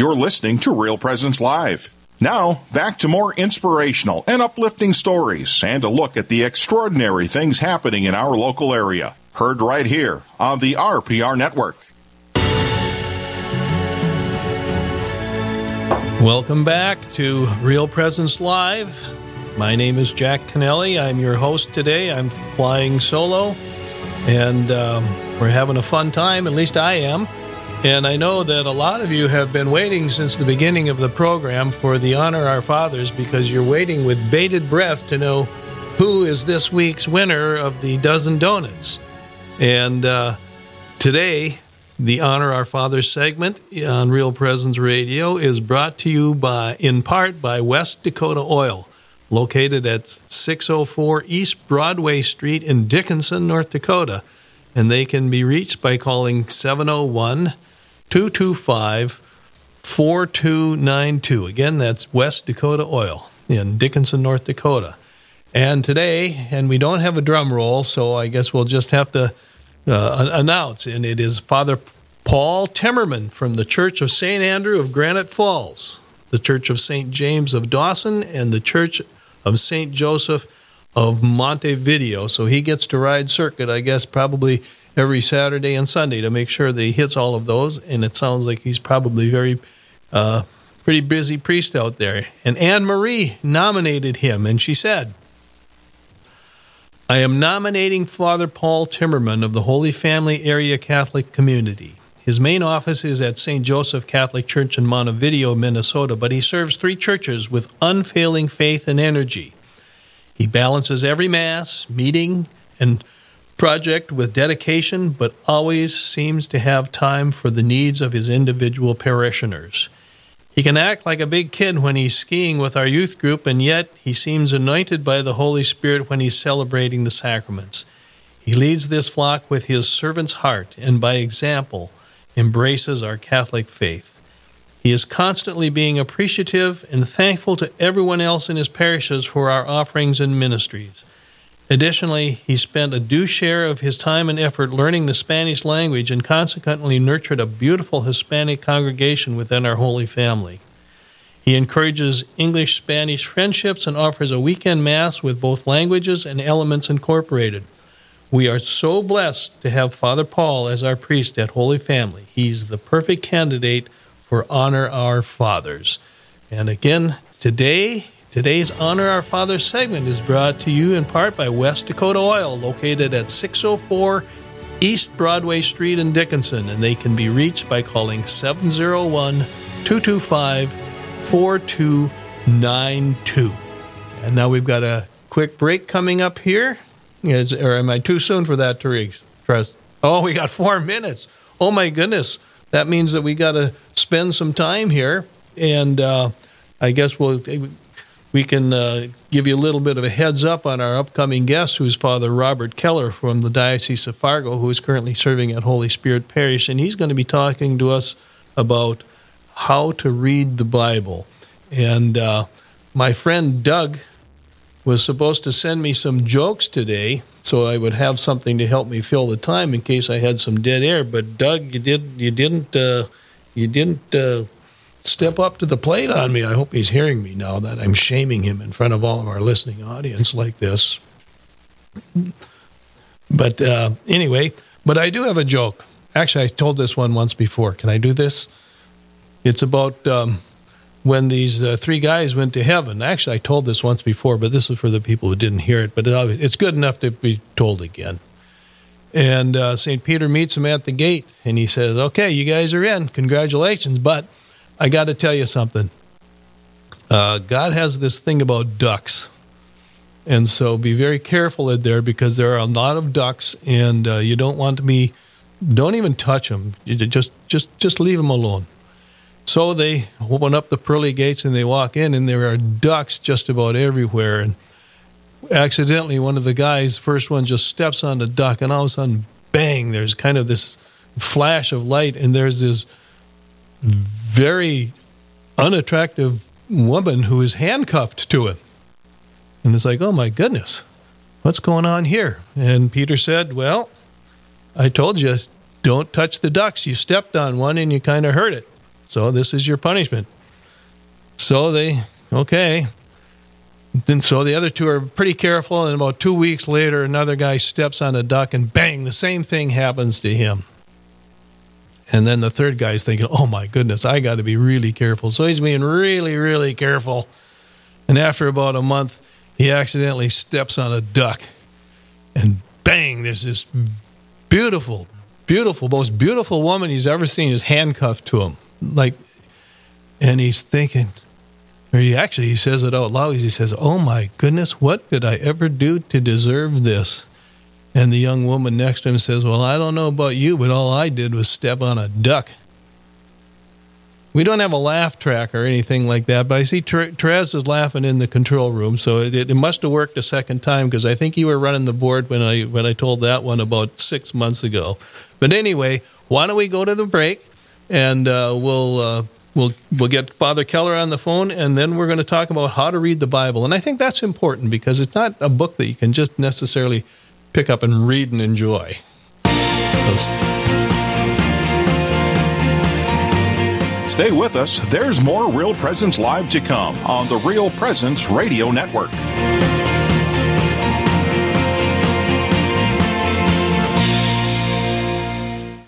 You're listening to Real Presence Live. Now, back to more inspirational and uplifting stories and a look at the extraordinary things happening in our local area. Heard right here on the RPR Network. Welcome back to Real Presence Live. My name is Jack Kennelly. I'm your host today. I'm flying solo, and um, we're having a fun time. At least I am. And I know that a lot of you have been waiting since the beginning of the program for the Honor Our Fathers because you're waiting with bated breath to know who is this week's winner of the dozen donuts. And uh, today, the Honor Our Fathers segment on Real Presence Radio is brought to you by, in part, by West Dakota Oil, located at 604 East Broadway Street in Dickinson, North Dakota. And they can be reached by calling 701 225 4292. Again, that's West Dakota Oil in Dickinson, North Dakota. And today, and we don't have a drum roll, so I guess we'll just have to uh, announce, and it is Father Paul Timmerman from the Church of St. Andrew of Granite Falls, the Church of St. James of Dawson, and the Church of St. Joseph of Montevideo. So he gets to ride circuit, I guess, probably every Saturday and Sunday to make sure that he hits all of those. And it sounds like he's probably very, uh, pretty busy priest out there. And Anne Marie nominated him, and she said, I am nominating Father Paul Timmerman of the Holy Family Area Catholic Community. His main office is at St. Joseph Catholic Church in Montevideo, Minnesota, but he serves three churches with unfailing faith and energy. He balances every Mass, meeting, and project with dedication, but always seems to have time for the needs of his individual parishioners. He can act like a big kid when he's skiing with our youth group, and yet he seems anointed by the Holy Spirit when he's celebrating the sacraments. He leads this flock with his servant's heart and by example embraces our Catholic faith. He is constantly being appreciative and thankful to everyone else in his parishes for our offerings and ministries. Additionally, he spent a due share of his time and effort learning the Spanish language and consequently nurtured a beautiful Hispanic congregation within our Holy Family. He encourages English Spanish friendships and offers a weekend Mass with both languages and elements incorporated. We are so blessed to have Father Paul as our priest at Holy Family. He's the perfect candidate for Honor Our Fathers. And again, today Today's Honor Our Father segment is brought to you in part by West Dakota Oil, located at 604 East Broadway Street in Dickinson, and they can be reached by calling 701 225 4292. And now we've got a quick break coming up here. Is, or am I too soon for that, Therese? Trust. Oh, we got four minutes. Oh, my goodness. That means that we got to spend some time here. And uh, I guess we'll we can uh, give you a little bit of a heads up on our upcoming guest, who's Father Robert Keller from the Diocese of Fargo, who is currently serving at Holy Spirit Parish. And he's going to be talking to us about how to read the Bible. And uh, my friend Doug was supposed to send me some jokes today so I would have something to help me fill the time in case I had some dead air. But Doug, you did you didn't uh, you didn't uh, step up to the plate on me. I hope he's hearing me now that I'm shaming him in front of all of our listening audience like this. But uh, anyway, but I do have a joke. Actually, I told this one once before. Can I do this? It's about um, when these uh, three guys went to heaven. Actually, I told this once before, but this is for the people who didn't hear it. But it's good enough to be told again. And uh, St. Peter meets him at the gate and he says, Okay, you guys are in. Congratulations. But I got to tell you something. Uh, God has this thing about ducks. And so be very careful in there because there are a lot of ducks and uh, you don't want to be, don't even touch them. You just, just, just leave them alone. So they open up the pearly gates and they walk in and there are ducks just about everywhere. And accidentally, one of the guys, first one, just steps on the duck and all of a sudden, bang, there's kind of this flash of light and there's this very unattractive woman who is handcuffed to him. And it's like, oh my goodness, what's going on here? And Peter said, well, I told you, don't touch the ducks. You stepped on one and you kind of hurt it. So this is your punishment. So they, okay. Then so the other two are pretty careful, and about two weeks later, another guy steps on a duck, and bang, the same thing happens to him. And then the third guy's thinking, oh my goodness, I got to be really careful. So he's being really, really careful. And after about a month, he accidentally steps on a duck, and bang, there's this beautiful, beautiful, most beautiful woman he's ever seen is handcuffed to him. Like, and he's thinking, or he actually he says it out loud. He says, "Oh my goodness, what did I ever do to deserve this?" And the young woman next to him says, Well, I don't know about you, but all I did was step on a duck. We don't have a laugh track or anything like that, but I see Trez is laughing in the control room, so it, it must have worked a second time because I think you were running the board when I when I told that one about six months ago. But anyway, why don't we go to the break and uh, we'll uh, we'll we'll get Father Keller on the phone, and then we're going to talk about how to read the Bible. And I think that's important because it's not a book that you can just necessarily pick up and read and enjoy. Stay with us. There's more Real Presence Live to come on the Real Presence Radio Network.